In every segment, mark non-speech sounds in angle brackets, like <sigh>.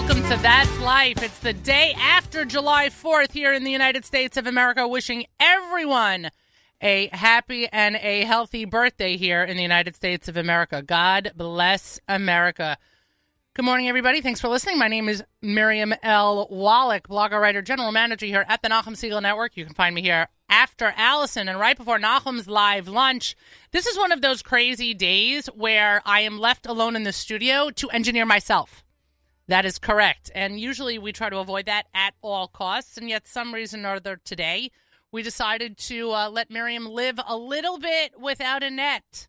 Welcome to That's Life. It's the day after July 4th here in the United States of America, wishing everyone a happy and a healthy birthday here in the United States of America. God bless America. Good morning, everybody. Thanks for listening. My name is Miriam L. Wallach, blogger, writer, general manager here at the Nachum Segal Network. You can find me here after Allison and right before Nachum's live lunch. This is one of those crazy days where I am left alone in the studio to engineer myself. That is correct. And usually we try to avoid that at all costs. And yet, some reason or other today, we decided to uh, let Miriam live a little bit without a net.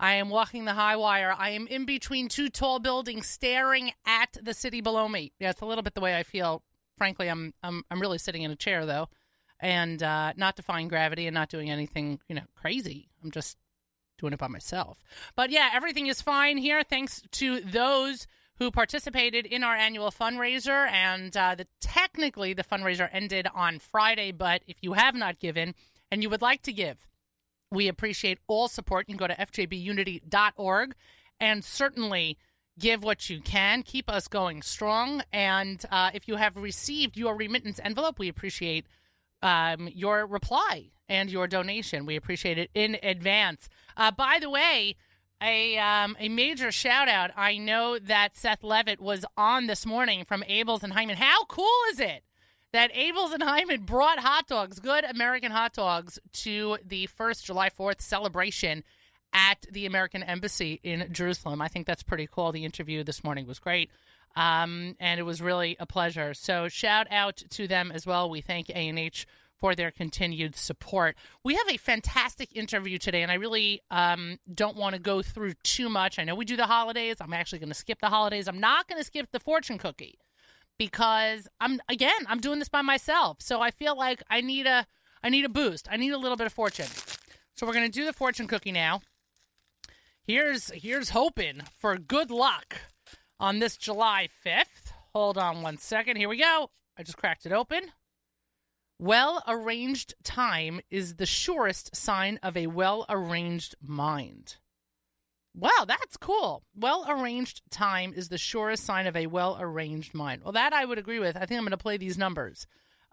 I am walking the high wire. I am in between two tall buildings staring at the city below me. Yeah, it's a little bit the way I feel. Frankly, I'm I'm I'm really sitting in a chair though, and uh, not defying gravity and not doing anything, you know, crazy. I'm just doing it by myself. But yeah, everything is fine here thanks to those who participated in our annual fundraiser. And uh, the, technically, the fundraiser ended on Friday. But if you have not given and you would like to give, we appreciate all support. You can go to fjbunity.org and certainly give what you can. Keep us going strong. And uh, if you have received your remittance envelope, we appreciate um, your reply and your donation. We appreciate it in advance. Uh, by the way, a um, a major shout out. I know that Seth Levitt was on this morning from Abeles and Heymann. How cool is it that Abeles and Heymann brought hot dogs, good American hot dogs, to the first July Fourth celebration at the American Embassy in Jerusalem? I think that's pretty cool. The interview this morning was great. Um, and it was really a pleasure. So shout out to them as well. We thank A and H for their continued support. We have a fantastic interview today, and I really um, don't want to go through too much. I know we do the holidays. I'm actually going to skip the holidays. I'm not going to skip the fortune cookie because I'm again I'm doing this by myself. So I feel like I need a I need a boost. I need a little bit of fortune. So we're going to do the fortune cookie now. Here's here's hoping for good luck on this July 5th. Hold on one second. Here we go. I just cracked it open. Well arranged time is the surest sign of a well arranged mind. Wow, that's cool. Well arranged time is the surest sign of a well arranged mind. Well, that I would agree with. I think I'm going to play these numbers.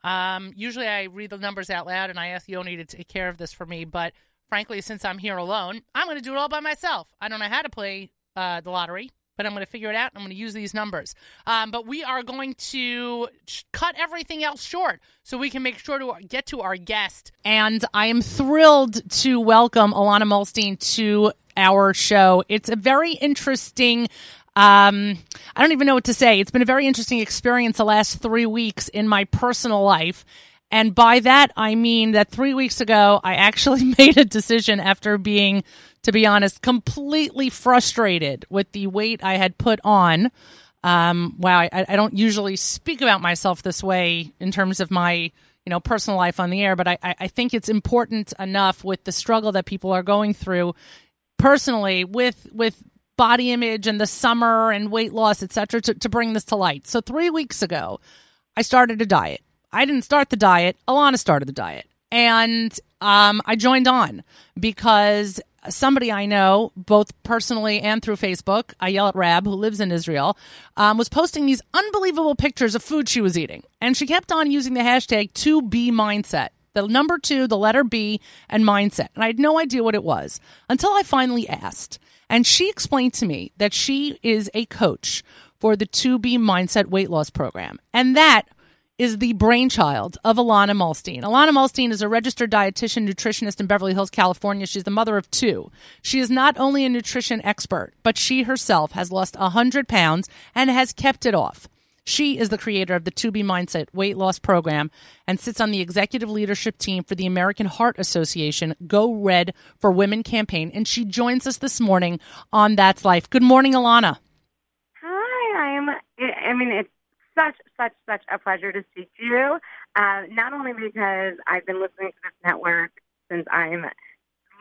Um, usually I read the numbers out loud and I ask Yoni to take care of this for me, but frankly, since I'm here alone, I'm going to do it all by myself. I don't know how to play uh, the lottery but I'm going to figure it out. I'm going to use these numbers. Um, but we are going to cut everything else short so we can make sure to get to our guest. And I am thrilled to welcome Ilana Muhlstein to our show. It's a very interesting. Um, I don't even know what to say. It's been a very interesting experience the last three weeks in my personal life. And by that, I mean that three weeks ago, I actually <laughs> made a decision after being to be honest, completely frustrated with the weight I had put on. Um, wow, I, I don't usually speak about myself this way in terms of my you know personal life on the air, but I, I think it's important enough with the struggle that people are going through personally with with body image and the summer and weight loss, etc., to, to bring this to light. So three weeks ago, I started a diet. I didn't start the diet. Alana started the diet. And um, I joined on because somebody I know, both personally and through Facebook, Ayelet Rab, who lives in Israel, um, was posting these unbelievable pictures of food she was eating. And she kept on using the hashtag 2B mindset. The number two, the letter B, and mindset. And I had no idea what it was until I finally asked. And she explained to me that she is a coach for the 2B Mindset Weight Loss Program. And that is the brainchild of Ilana Muhlstein. Ilana Muhlstein is a registered dietitian nutritionist in Beverly Hills, California. She's the mother of two. She is not only a nutrition expert, but she herself has lost 100 pounds and has kept it off. She is the creator of the 2B Mindset weight loss program and sits on the executive leadership team for the American Heart Association Go Red for Women campaign. And she joins us this morning on That's Life. Good morning, Ilana. Hi, I'm. I mean, it's such, such, such a pleasure to speak to you. Uh, not only because I've been listening to this network since I'm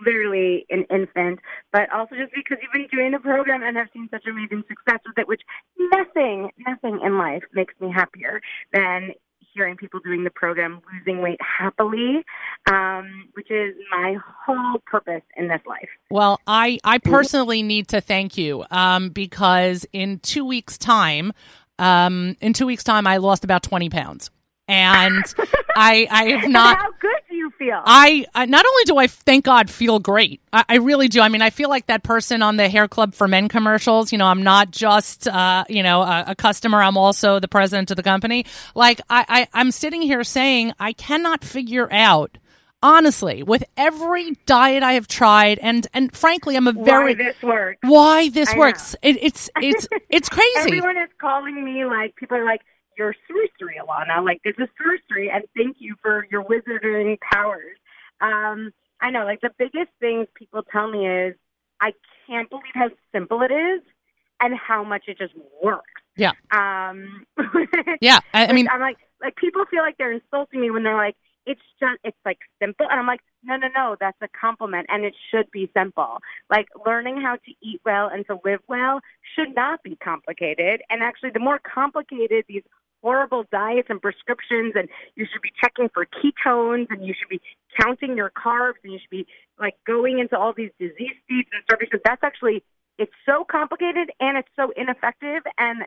literally an infant, but also just because you've been doing the program and have seen such amazing success with it, which nothing, nothing in life makes me happier than hearing people doing the program losing weight happily, um, which is my whole purpose in this life. Well, I, I personally need to thank you um, because in two weeks' time, Um, in two weeks' time, I lost about 20 pounds. And <laughs> I, I have not. How good do you feel? I, I not only do I thank God feel great, I, I, really do. I mean, I feel like that person on the Hair Club for Men commercials. You know, I'm not just uh, you know a, a, customer. I'm also the president of the company. Like I, I I'm sitting here saying I cannot figure out honestly with every diet i have tried and and frankly i'm a very why this works why this works it, it's it's <laughs> it's crazy everyone is calling me like people are like your sorcery, Ilana. Like this is sorcery, and thank you for your wizarding powers. Um, I know, like the biggest things people tell me is I can't believe how simple it is and how much it just works. Yeah. Um, <laughs> yeah. I, I mean, I'm like, like people feel like they're insulting me when they're like, it's just, it's like simple, and I'm like, no, no, no, that's a compliment, and it should be simple. Like learning how to eat well and to live well should not be complicated. And actually, the more complicated these horrible diets and prescriptions and you should be checking for ketones and you should be counting your carbs and you should be like going into all these disease states and because that's actually it's so complicated and it's so ineffective and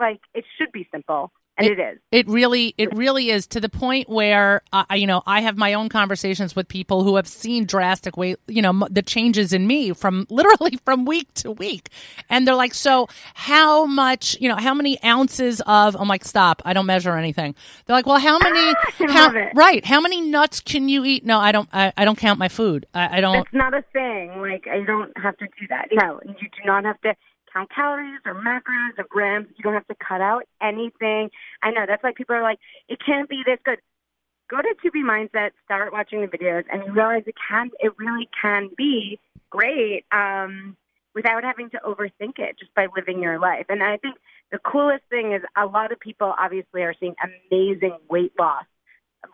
like it should be simple and it, it is. It really, it really is to the point where, uh, you know, I have my own conversations with people who have seen drastic weight, you know, the changes in me from <laughs> literally from week to week. And they're like, so how much, you know, how many ounces of, I'm like, stop, I don't measure anything. They're like, well, how many, <laughs> how, right. How many nuts can you eat? No, I don't, I, I don't count my food. I, I don't. It's not a thing. Like, I don't have to do that. No, you do not have to calories or macros or grams. You don't have to cut out anything. I know that's why people are like, it can't be this good. Go to 2B Mindset, start watching the videos, and you realize it can, it really can be great um, without having to overthink it, just by living your life. And I think the coolest thing is a lot of people obviously are seeing amazing weight loss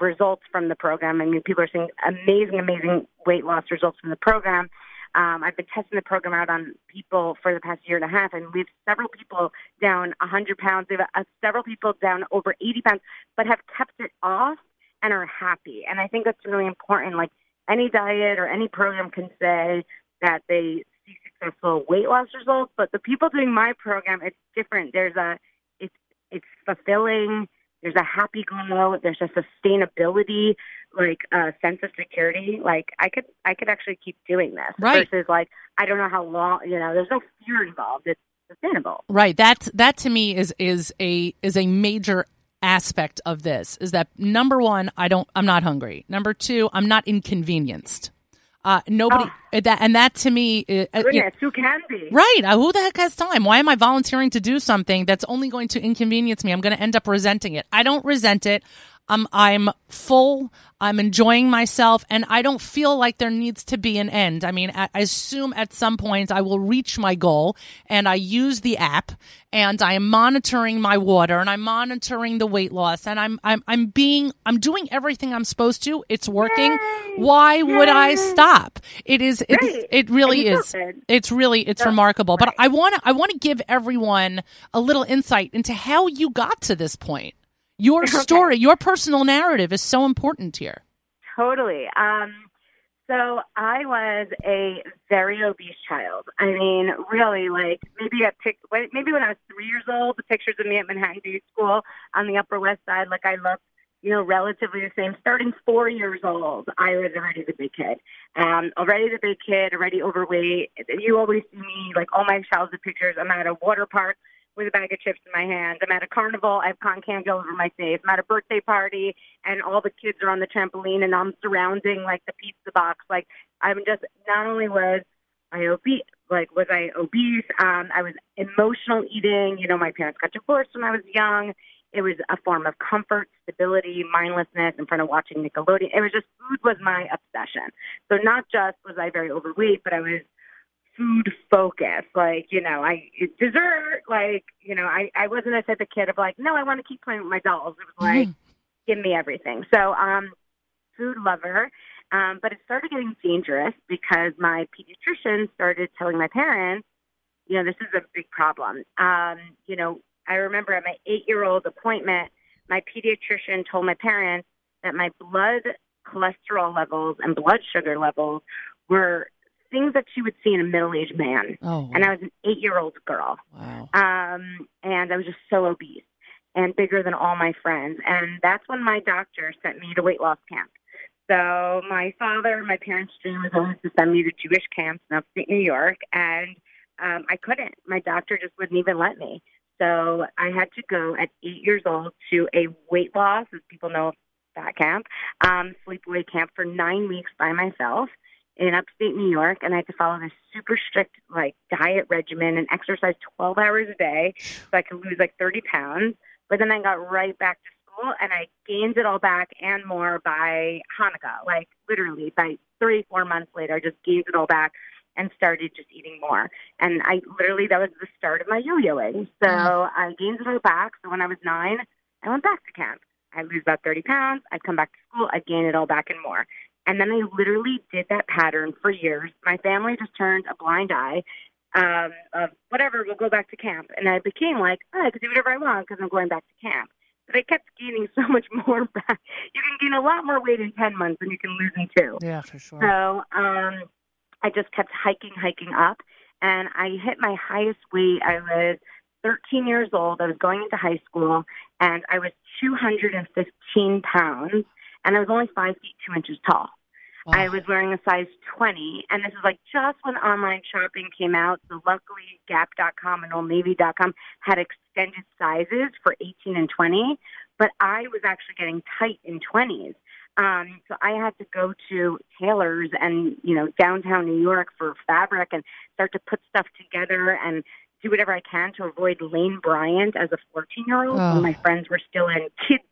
results from the program. I mean, people are seeing amazing, amazing weight loss results from the program. Um, I've been testing the program out on people for the past year and a half, and we've several people down 100 pounds. We've uh, several people down over 80 pounds, but have kept it off and are happy. And I think that's really important. Like any diet or any program can say that they see successful weight loss results, but the people doing my program, it's different. There's a, it's it's fulfilling there's a happy glow. There's a sustainability, like a uh, sense of security. Like I could, I could actually keep doing this right. versus like I don't know how long. You know, there's no fear involved. It's sustainable. Right. That that to me is is a is a major aspect of this. Is that number one? I don't. I'm not hungry. Number two, I'm not inconvenienced. Uh, nobody oh. that and that to me, uh, goodness, who can be right? Uh, who the heck has time? Why am I volunteering to do something that's only going to inconvenience me? I'm going to end up resenting it. I don't resent it. I'm I'm full. I'm enjoying myself, and I don't feel like there needs to be an end. I mean, I, assume at some point I will reach my goal, and I use the app, and I am monitoring my water, and I'm monitoring the weight loss, and I'm I'm I'm being I'm doing everything I'm supposed to. It's working. Yay! Why Yay! would I stop? It is. It's, it really is. It's really it's remarkable. But I want to I want to give everyone a little insight into how you got to this point. Your <laughs> story, your personal narrative is so important here. Totally. Um, so I was a very obese child. I mean, really, like maybe at pic- maybe when I was three years old, the pictures of me at Manhattan Beach School on the Upper West Side, like I looked, you know, relatively the same. Starting four years old, I was already the big kid. Um, already the big kid, already overweight. You always see me like all my childhood pictures. I'm at a water park with a bag of chips in my hand. I'm at a carnival. I have cotton candy all over my face. I'm at a birthday party, and all the kids are on the trampoline, and I'm surrounding like the pizza box. Like I'm just not only was I obese, like was I obese? Um, I was emotional eating. You know, my parents got divorced when I was young. It was a form of comfort, stability, mindlessness in front of watching Nickelodeon. It was just food was my obsession. So not just was I very overweight, but I was food focus. Like, you know, I dessert, like, you know, I, I wasn't a type of kid of like, no, I want to keep playing with my dolls. It was like, mm. give me everything. So, um, food lover. Um, but it started getting dangerous because my pediatrician started telling my parents, you know, this is a big problem. Um, you know, I remember at my eight year old appointment, my pediatrician told my parents that my blood cholesterol levels and blood sugar levels were things that she would see in a middle-aged man. Oh, And I was an eight-year-old girl, wow. um, and I was just so obese and bigger than all my friends. And that's when my doctor sent me to weight loss camp. So my father, my parents' dream was always to send me to Jewish camps in upstate New York, and um, I couldn't. My doctor just wouldn't even let me. So I had to go at eight years old to a weight loss, as people know that camp, um, sleepaway camp for nine weeks by myself in upstate New York, and I had to follow this super strict like diet regimen and exercise 12 hours a day so I could lose like 30 pounds. But then I got right back to school, and I gained it all back and more by Hanukkah. Like literally, by three, four months later, I just gained it all back and started just eating more. And I literally that was the start of my yo-yoing. So mm. I gained it all back. So when I was nine, I went back to camp. I'd lose about 30 pounds. I'd come back to school. I'd gain it all back and more. And then I literally did that pattern for years. My family just turned a blind eye um, of whatever, we'll go back to camp. And I became like, oh, I can do whatever I want because I'm going back to camp. But I kept gaining <laughs> so much more back. You can gain a lot more weight in 10 months than you can lose in two. Yeah, for sure. So um, I just kept hiking, hiking up, and I hit my highest weight. I was 13 years old. I was going into high school, and I was 215 pounds, and I was only five feet two inches tall. Wow. I was wearing a size 20, and this is like just when online shopping came out. So luckily, Gap.com and OldNavy.com had extended sizes for 18 and 20, but I was actually getting tight in 20s. Um, so I had to go to tailors and you know downtown New York for fabric and start to put stuff together and do whatever I can to avoid Lane Bryant as a 14 year old Oh. when my friends were still in kids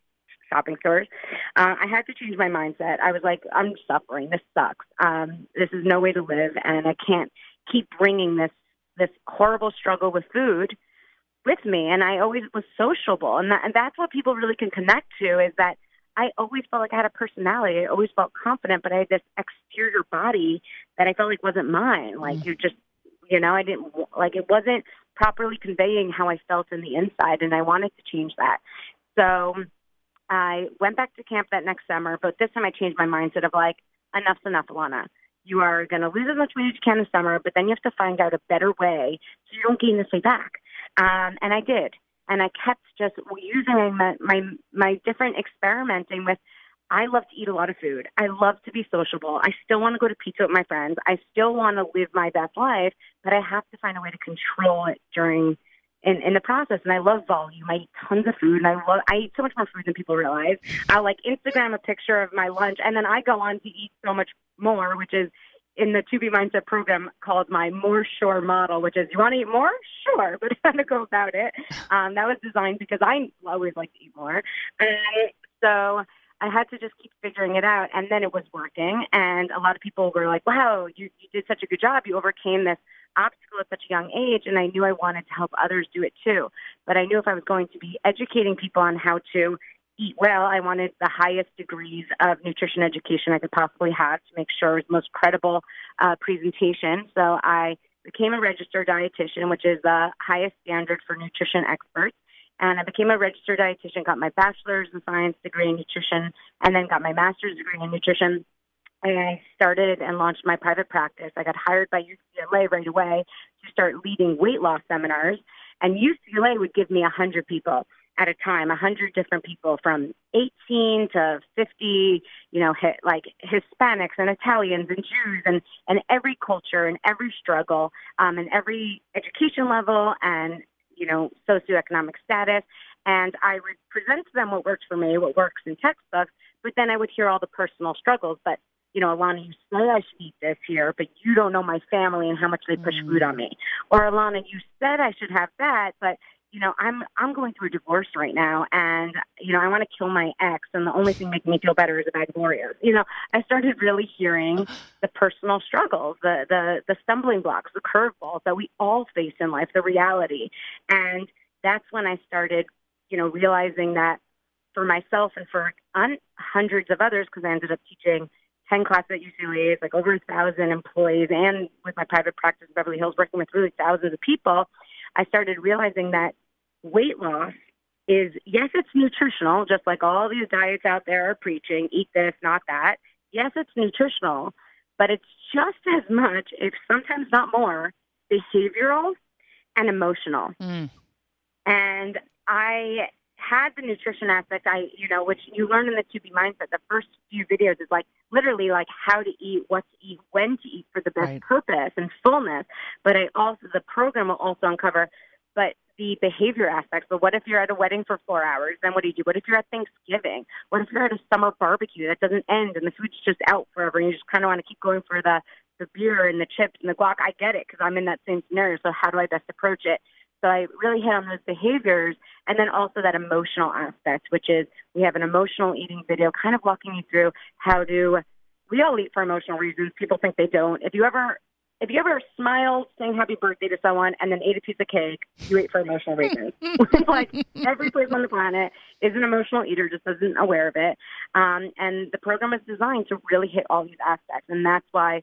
shopping stores. Uh, I had to change my mindset. I was like, I'm suffering. This sucks. Um, this is no way to live, and I can't keep bringing this this horrible struggle with food with me. And I always was sociable, and, that, and that's what people really can connect to is that I always felt like I had a personality. I always felt confident, but I had this exterior body that I felt like wasn't mine. Like you just, you know, I didn't like it wasn't properly conveying how I felt in the inside, and I wanted to change that. So I went back to camp that next summer, but this time I changed my mindset of like, enough's enough, Ilana. You are going to lose as much weight as you can the summer, but then you have to find out a better way so you don't gain this weight back. Um, and I did, and I kept just using my my my different experimenting with. I love to eat a lot of food. I love to be sociable. I still want to go to pizza with my friends. I still want to live my best life, but I have to find a way to control it during in, in the process. And I love volume. I eat tons of food, and I love. I eat so much more food than people realize. I'll like Instagram a picture of my lunch, and then I go on to eat so much more, which is in the 2B Mindset program called my More Sure model, which is you want to eat more? Sure, but <laughs> how to go about it. Um, that was designed because I always like to eat more. And so I had to just keep figuring it out. And then it was working. And a lot of people were like, wow, you, you did such a good job. You overcame this obstacle at such a young age. And I knew I wanted to help others do it too. But I knew if I was going to be educating people on how to eat well, I wanted the highest degrees of nutrition education I could possibly have to make sure it was the most credible uh, presentation. So I became a registered dietitian, which is the highest standard for nutrition experts. And I became a registered dietitian, got my bachelor's in science degree in nutrition, and then got my master's degree in nutrition. I started and launched my private practice. I got hired by UCLA right away to start leading weight loss seminars. And UCLA would give me 100 people at a time, 100 different people from 18 to 50, you know, like Hispanics and Italians and Jews and, and every culture and every struggle um, and every education level and, you know, socioeconomic status. And I would present to them what works for me, what works in textbooks, but then I would hear all the personal struggles. But, you know, Ilana, you say I should eat this here, but you don't know my family and how much they push food on me. Or Ilana, you said I should have that, but you know, I'm I'm going through a divorce right now, and you know, I want to kill my ex, and the only thing making me feel better is a bag of Oreos. You know, I started really hearing the personal struggles, the the the stumbling blocks, the curveballs that we all face in life, the reality, and that's when I started, you know, realizing that for myself and for un- hundreds of others, because I ended up teaching 10 classes at UCLA, it's like over a thousand employees, and with my private practice in Beverly Hills, working with really thousands of people, I started realizing that weight loss is, yes, it's nutritional, just like all these diets out there are preaching eat this, not that. Yes, it's nutritional, but it's just as much, if sometimes not more, behavioral and emotional. Mm. And I had the nutrition aspect, I, you know, which you learn in the 2B mindset. The first few videos is like literally like how to eat, what to eat, when to eat for the best Right. purpose and fullness. But I also, the program will also uncover, but the behavior aspects. But what if you're at a wedding for four hours? Then what do you do? What if you're at Thanksgiving? What if you're at a summer barbecue that doesn't end and the food's just out forever and you just kind of want to keep going for the, the beer and the chips and the guac? I get it because I'm in that same scenario. So how do I best approach it? So I really hit on those behaviors and then also that emotional aspect, which is we have an emotional eating video kind of walking you through how to we all eat for emotional reasons. People think they don't. If you ever if you ever smiled saying happy birthday to someone and then ate a piece of cake, you ate for emotional reasons. <laughs> <laughs> like every person on the planet is an emotional eater, just isn't aware of it. Um, and the program is designed to really hit all these aspects, and that's why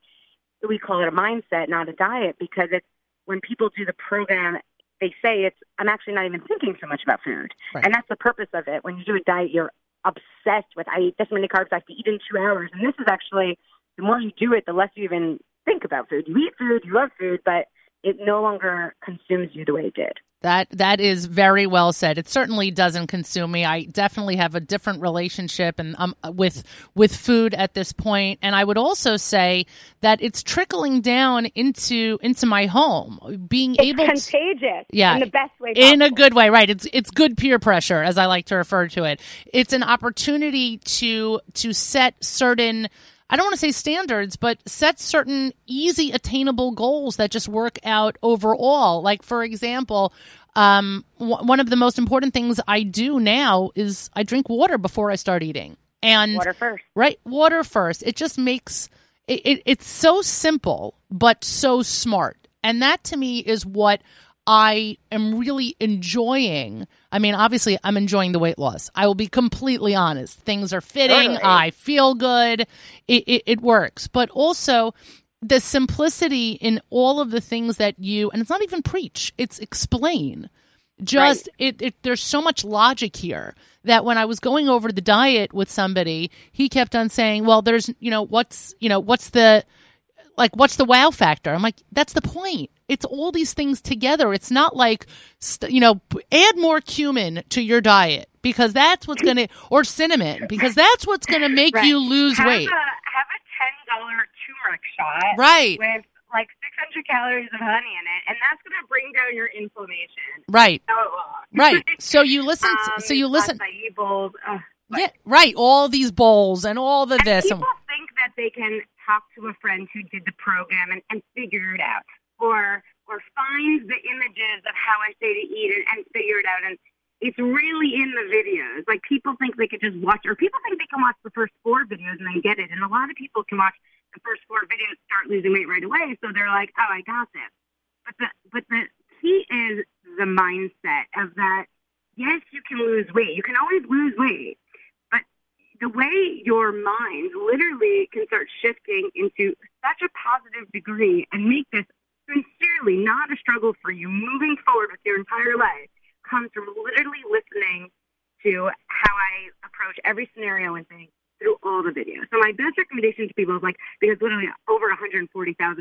we call it a mindset, not a diet, because it's when people do the program, they say it's I'm actually not even thinking so much about food, Right. and that's the purpose of it. When you do a diet, you're obsessed with I eat this many carbs, I have to eat in two hours, and this is actually the more you do it, the less you even think about food. You eat food, you love food, but it no longer consumes you the way it did. That that is very well said. It certainly doesn't consume me. I definitely have a different relationship and um, with with food at this point. And I would also say that it's trickling down into into my home, being It's able to contagious, Yeah, in the best way. in a good way right it's it's good peer pressure as i like to refer to it it's an opportunity to to set certain i don't want to say standards but set certain easy attainable goals that just work out overall. Like for example um w- one of the most important things i do now is i drink water before i start eating. And water first. right water first. It just makes it, it, it's so simple but so smart. And that to me is what i am really enjoying i mean obviously i'm enjoying the weight loss. I will be completely honest. Things are fitting. I feel good. It, it, it works. But also the simplicity in all of the things that you and it's not even preach it's explain. Just it, it there's so much logic here that when i was going over the diet with somebody he kept on saying well there's you know what's you know what's the like what's the wow factor? I'm like that's the point it's all these things together it's not like you know add more cumin to your diet because that's what's going to or cinnamon because that's what's going to make Right. you lose have weight A, have a ten dollar turmeric shot right with like six hundred calories of honey in it, and that's going to bring down your inflammation. right No, right <laughs> so you listen to, Um, so you listen acai bowls. Ugh. yeah right all these bowls and all the And this and, people think that they can talk to a friend who did the program and, and figure it out, or or find the images of how I say to eat and, and figure it out. And it's really in the videos. Like people think they could just watch, or people think they can watch the first four videos and then get it. And a lot of people can watch the first four videos, start losing weight right away, so they're like, oh, I got this. But the but the key is the mindset of that. Yes, you can lose weight. You can always lose weight but the way your mind literally can start shifting into such a positive degree and make this sincerely not a struggle for you moving forward with your entire life comes from literally listening to how I approach every scenario and thing through all the videos. So my best recommendation to people is like because literally over 140,000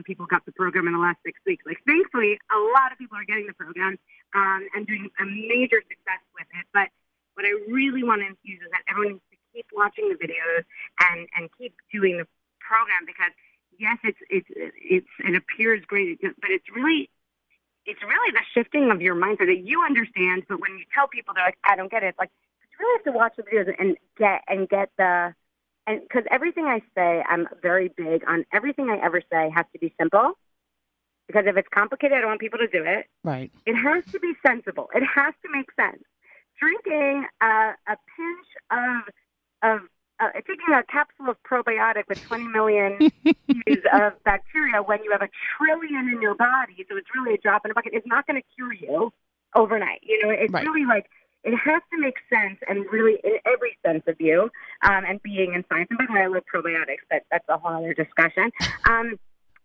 people got the program in the last six weeks. Like thankfully, a lot of people are getting the program um, and doing a major success with it. But what I really want to infuse is that everyone needs to keep watching the videos and and keep doing the program because yes, it's it's it's it appears great, but it's really it's really the shifting of your mindset that you understand. But when you tell people, they're like, I don't get it. It's like you really have to watch the videos and get and get the and because everything I say, I'm very big on everything I ever say has to be simple. Because if it's complicated, I don't want people to do it. right It has to be sensible. It has to make sense. Drinking a, a pinch of of uh, taking a capsule of probiotic with 20 million <laughs> of bacteria when you have a trillion in your body, so it's really a drop in a bucket, is not going to cure you overnight. You know, it's Right. really like it has to make sense and really in every sense of you um, and being in science. And by the way, I love probiotics, but that's a whole other discussion. Um,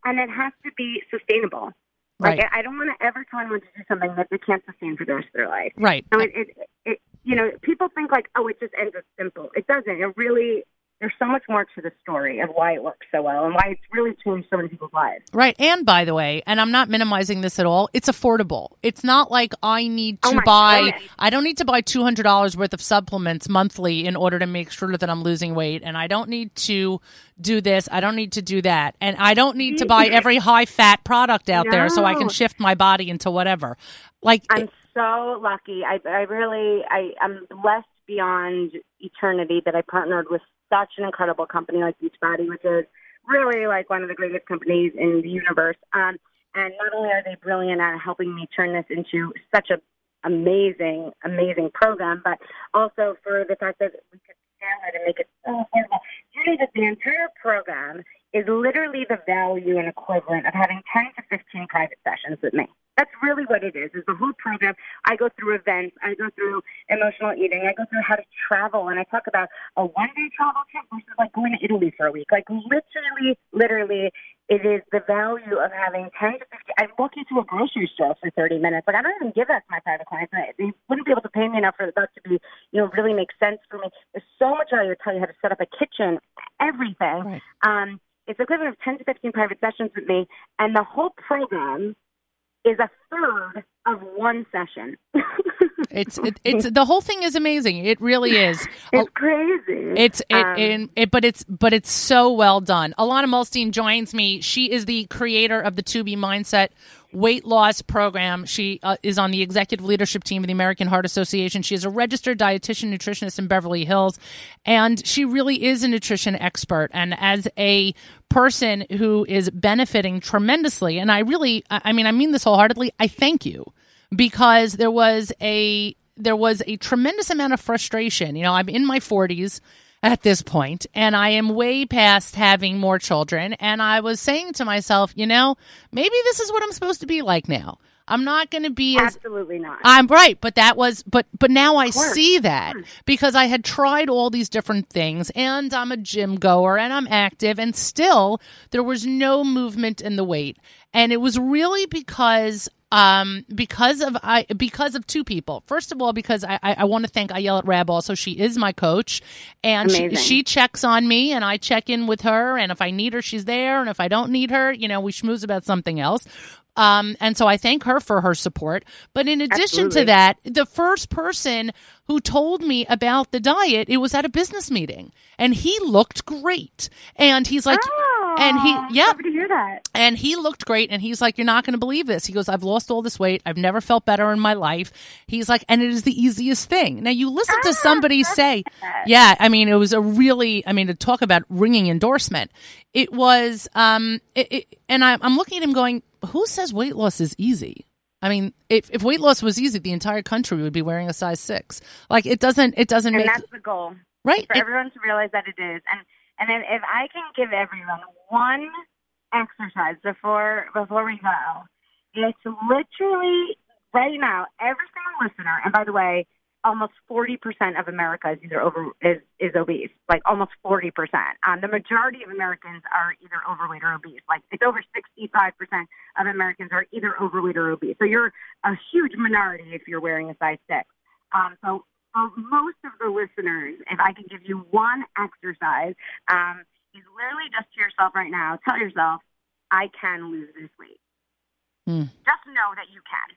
and it has to be sustainable. Like right I I don't want to ever tell anyone to do something that they can't sustain for the rest of their life. right So it, it, it, you know, people think like, oh, it just ends as simple. It doesn't. It really, there's so much more to the story of why it works so well and why it's really changed so many people's lives. Right. And by the way, and I'm not minimizing this at all, it's affordable. It's not like I need oh to Oh buy, goodness. I don't need to buy $200 worth of supplements monthly in order to make sure that I'm losing weight. And I don't need to do this. I don't need to do that. And I don't need to buy every <laughs> high fat product out there so I can shift my body into whatever. Like, I'm so lucky. I, I really, I, I'm blessed beyond eternity that I partnered with such an incredible company like Beachbody, which is really like one of the greatest companies in the universe. Um, and not only are they brilliant at helping me turn this into such a amazing, amazing program, but also for the fact that we could scale it and make it so affordable. The entire program is literally the value and equivalent of having 10 to 15 private sessions with me. That's really what it is, is the whole program. I go through events, I go through emotional eating, I go through how to travel, and I talk about a one-day travel trip versus like going to Italy for a week. Like literally, literally, it is the value of having 10 to 15. I walk you to a grocery store for 30 minutes. Like I don't even give that to my private clients. They wouldn't be able to pay me enough for that to be, you know, really make sense for me. There's so much I would tell you how to set up a kitchen, everything. Right. Um, it's equivalent of 10 to 15 private sessions with me, and the whole program is a third of one session. <laughs> it's, it, it's, the whole thing is amazing. It really is. it's crazy. It's it, Um, it, it, but it's but it's so well done. Ilana Muhlstein joins me. She is the creator of the 2B Mindset weight loss program. She uh, is on the executive leadership team of the American Heart Association. She is a registered dietitian nutritionist in Beverly Hills, and she really is a nutrition expert. And as a person who is benefiting tremendously, and I really, I I mean, I mean this wholeheartedly. I thank you because there was a there was a tremendous amount of frustration. You know, I'm in my 40s at this point and I am way past having more children and I was saying to myself, you know, maybe this is what I'm supposed to be like now. I'm not going to be as Absolutely not. I'm right, but that was but but now I see that because I had tried all these different things and I'm a gym goer and I'm active and still there was no movement in the weight. And it was really because um because of I because of two people. First of all, because I I, I want to thank Ayelet Rab also. She is my coach and she, she checks on me and I check in with her and if I need her she's there and if I don't need her, you know, we schmooze about something else. Um, and so I thank her for her support. But in addition to that, the first person who told me about the diet, it was at a business meeting, and he looked great. And he's like, oh, and he, yeah, to hear that. and he looked great. And he's like, You're not going to believe this. He goes, I've lost all this weight. I've never felt better in my life. He's like, And it is the easiest thing. Now, you listen to somebody say, Yeah, I mean, it was a really, I mean, to talk about ringing endorsement, it was, um, it, it, and I, I'm looking at him going, Who says weight loss is easy? I mean, if, if weight loss was easy, the entire country would be wearing a size six. Like it doesn't, it doesn't And make that's the goal. right. for It- everyone to realize that it is. And and if, if I can give everyone one exercise before before we go, it's literally right now every single listener. And by the way, almost forty percent of America is either over is is obese. Like almost forty percent. Um, the majority of Americans are either overweight or obese. Like it's over sixty five percent of Americans are either overweight or obese. So you're a huge minority if you're wearing a size six. Um, so for most of the listeners, if I could give you one exercise, um, is literally just to yourself right now, tell yourself, I can lose this weight. Hmm. Just know that you can.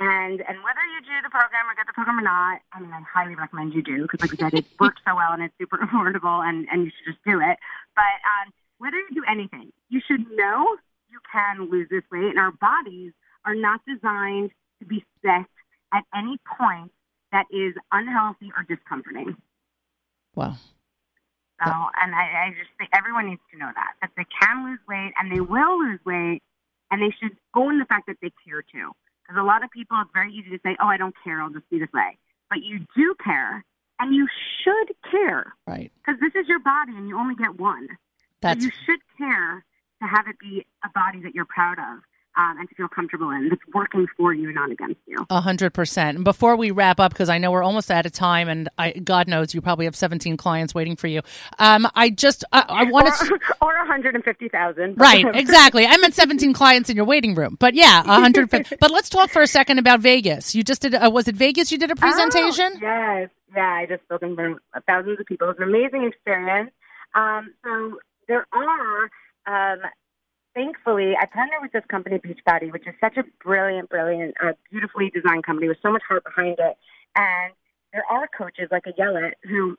And and whether you do the program or get the program or not, I mean, I highly recommend you do because, like I said, it <laughs> works so well and it's super <laughs> affordable, and and you should just do it. But um, whether you do anything, you should know you can lose this weight, and our bodies are not designed to be set at any point that is unhealthy or discomforting. wow. So, and I, I just think everyone needs to know that that they can lose weight and they will lose weight, and they should own the fact that they care too. Because a lot of people, it's very easy to say, "Oh, I don't care. I'll just be this way," but you do care, and you should care Right. because this is your body, and you only get one. That's so you should care to have it be a body that you're proud of um, and to feel comfortable in. That's working for you, not against you. A hundred percent. And before we wrap up, because I know we're almost out of time, and I, God knows you probably have seventeen clients waiting for you. Um, I just I, I want to. <laughs> or, or 150,000. Right, <laughs> exactly. I meant 17 clients in your waiting room, but yeah, a 100. <laughs> but let's talk for a second about Vegas. You just did. Uh, was it Vegas? You did a presentation. Oh, yes, Yeah, I just spoken to thousands of people. It was an amazing experience. Um, so there are, um, thankfully, I partnered with this company, Beachbody, which is such a brilliant, brilliant, uh, beautifully designed company with so much heart behind it. And there are coaches like Ayelet who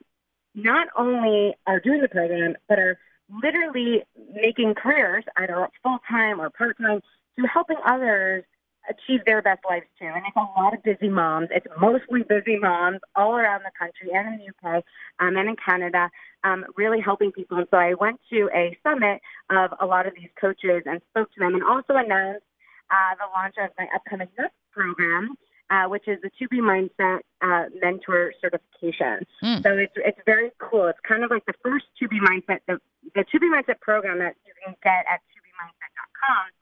not only are doing the program, but are literally making careers, either full time or part time, to helping others achieve their best lives too. And it's a lot of busy moms. It's mostly busy moms all around the country and in the UK um, and in Canada, um, really helping people. And so I went to a summit of a lot of these coaches and spoke to them and also announced uh, the launch of my upcoming next program. Uh, which is the 2B Mindset uh, Mentor Certification. Mm. So it's it's very cool. It's kind of like the first 2B Mindset, the, the 2B Mindset program that you can get at 2BMindset.com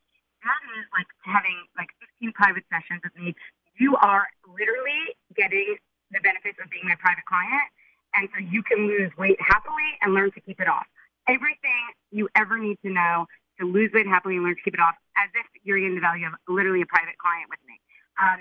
that is like having like 15 private sessions with me. You are literally getting the benefits of being my private client. And so you can lose weight happily and learn to keep it off. Everything you ever need to know to lose weight happily and learn to keep it off as if you're getting the value of literally a private client with me. Um,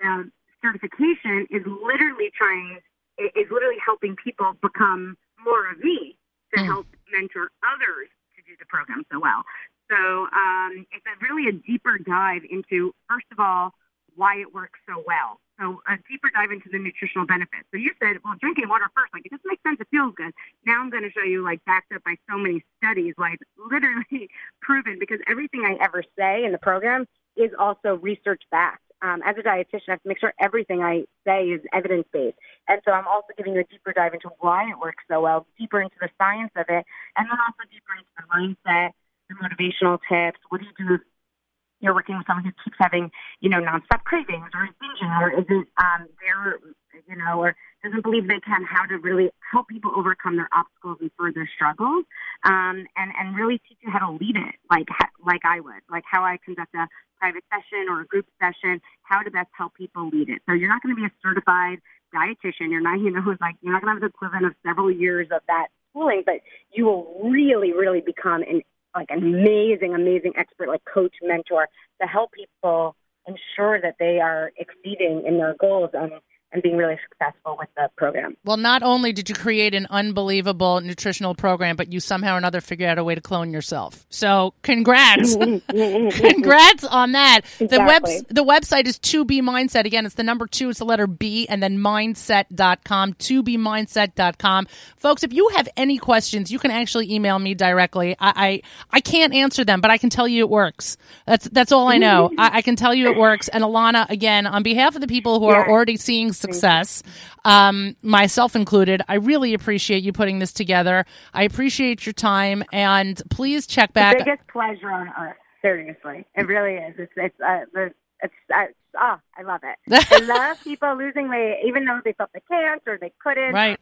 the certification is literally trying, is literally helping people become more of me to mm. help mentor others to do the program so well. So um, it's a really a deeper dive into, first of all, why it works so well. So a deeper dive into the nutritional benefits. So you said, well, drinking water first, like it just makes sense. It feels good. Now I'm going to show you, like, backed up by so many studies, like <laughs> literally proven, because everything I ever say in the program is also research backed. Um, as a dietitian, I have to make sure everything I say is evidence based. And so I'm also giving you a deeper dive into why it works so well, deeper into the science of it, and then also deeper into the mindset motivational tips? What do you do if you're working with someone who keeps having, you know, nonstop cravings or is binging or isn't um, there, you know, or doesn't believe they can, how to really help people overcome their obstacles and further struggles, um, and and really teach you how to lead it, like like I would, like how I conduct a private session or a group session, how to best help people lead it. So you're not going to be a certified dietitian. You're not, <laughs> you know, who's like you're not going to have the equivalent of several years of that schooling, but you will really, really become an like an amazing, amazing expert, like coach, mentor, to help people ensure that they are exceeding in their goals. And and being really successful with the program. Well, not only did you create an unbelievable nutritional program, but you somehow or another figured out a way to clone yourself. So, congrats. <laughs> <laughs> congrats on that. Exactly. The web the website is 2B Mindset. Again, it's the number 2, it's the letter B and then mindset.com, 2bmindset.com. Folks, if you have any questions, you can actually email me directly. I I, I can't answer them, but I can tell you it works. That's that's all I know. <laughs> I, I, can tell you it works. And Ilana, again, on behalf of the people who yeah. are already seeing success, um, myself included. I really appreciate you putting this together. I appreciate your time, and please check back. The biggest pleasure on earth. Seriously, it really is. It's it's uh, it's, uh, oh, I love it. <laughs> I love people losing weight, even though they thought they can't or they couldn't. Right.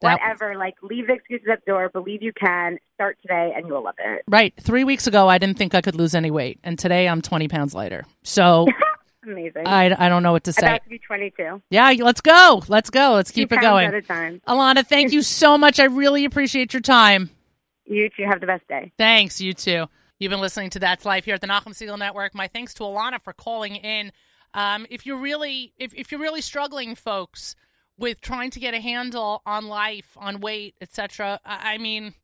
Whatever, like leave the excuses at the door. Believe you can. Start today, and you will love it. Right. Three weeks ago, I didn't think I could lose any weight, and today I'm 20 pounds lighter. So <laughs> Amazing. I, I don't know what to say. About to be 22. Yeah, let's go. Let's go. Let's keep Two it going. At a time. Ilana, thank <laughs> you so much. I really appreciate your time. You too. Have the best day. Thanks. You too. You've been listening to That's Life here at the Nachum Segal Network. My thanks to Ilana for calling in. Um, if you're really if, if you're really struggling, folks, with trying to get a handle on life, on weight, etc., I, I mean,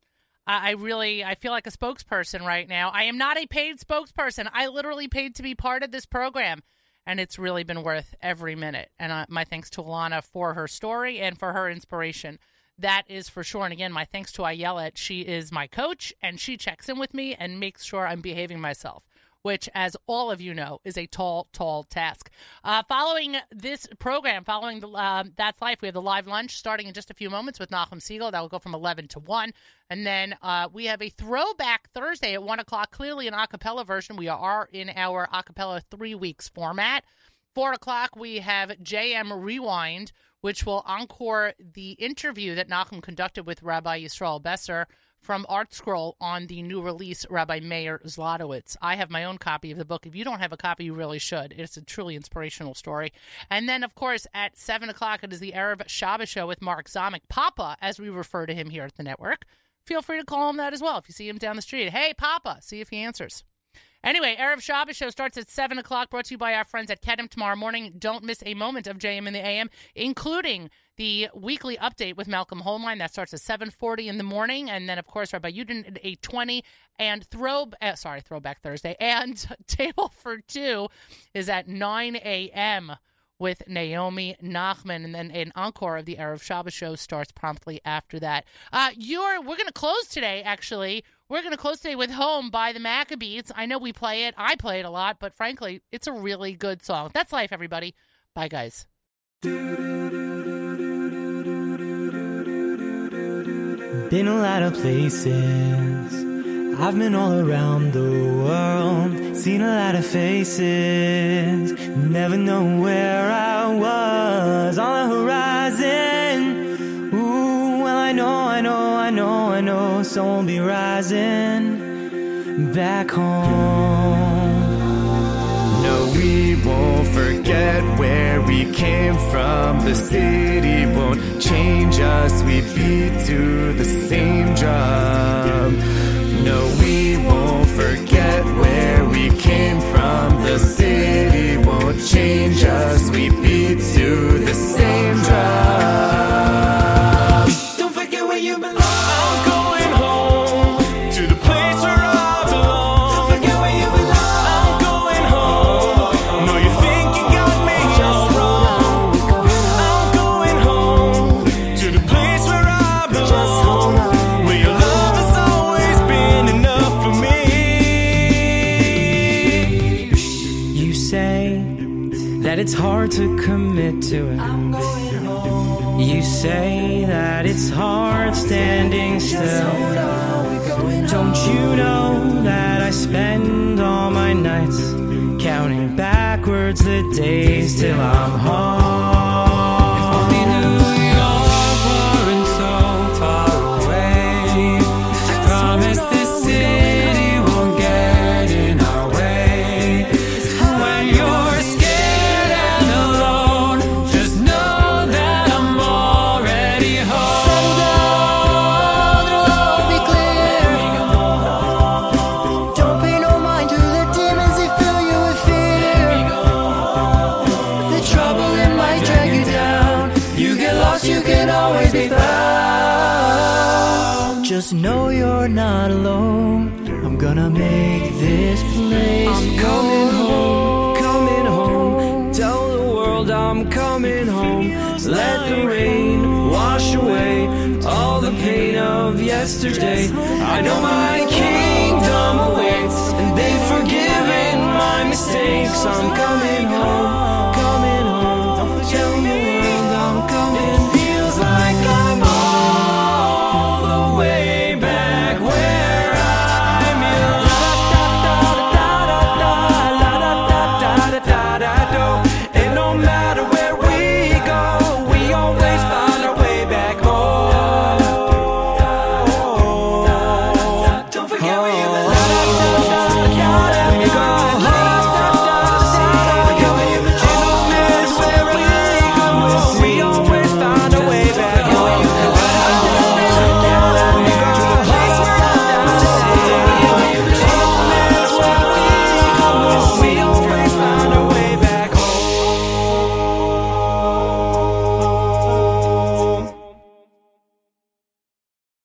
I really I feel like a spokesperson right now. I am not a paid spokesperson. I literally paid to be part of this program and it's really been worth every minute. And uh, my thanks to Ilana for her story and for her inspiration. That is for sure. And again, my thanks to Ayelet. She is my coach, and she checks in with me and makes sure I'm behaving myself which, as all of you know, is a tall, tall task. Uh, following this program, following the uh, That's Life, we have the live lunch starting in just a few moments with Nachum Segal. That will go from 11 to 1. And then uh, we have a throwback Thursday at 1 o'clock, clearly an acapella version. We are in our acapella three weeks format. 4 o'clock, we have JM Rewind, which will encore the interview that Nachum conducted with Rabbi Yisrael Besser from ArtScroll on the new release, Rabbi Meir Zlotowitz. I have my own copy of the book. If you don't have a copy, you really should. It's a truly inspirational story. And then, of course, at 7 o'clock, it is the Erev Shabbat show with Mark Zomick, Papa, as we refer to him here at the network. Feel free to call him that as well if you see him down the street. Hey, Papa, see if he answers. Anyway, Erev Shabbos show starts at 7 o'clock, brought to you by our friends at Kedem tomorrow morning. Don't miss a moment of JM in the AM, including the weekly update with Malcolm Hoenlein. That starts at 7.40 in the morning. And then, of course, Rabbi Yudin at 8.20. And throw, uh, sorry, Throwback Thursday. And <laughs> Table for Two is at 9 a.m., with Naomi Nachman, and then an encore of the Erev Shabbos show starts promptly after that. Uh, you're we're going to close today. Actually, we're going to close today with "Home" by the Maccabeats. I know we play it. I play it a lot, but frankly, it's a really good song. That's life, everybody. Bye, guys. Been a lot of places. I've been all around the world, seen a lot of faces. Never know where I was on the horizon. Ooh, well, I know, I know, I know, I know, will be rising back home. No, we won't forget where we came from. The city won't change us. We beat to the same drum. The city won't change us. We beat to the same drum. Hard to commit to it. You say that it's hard standing still. Don't you know that I spend all my nights counting backwards the days till I'm home? Yesterday. I know my kingdom awaits, and they've forgiven my mistakes. I'm coming.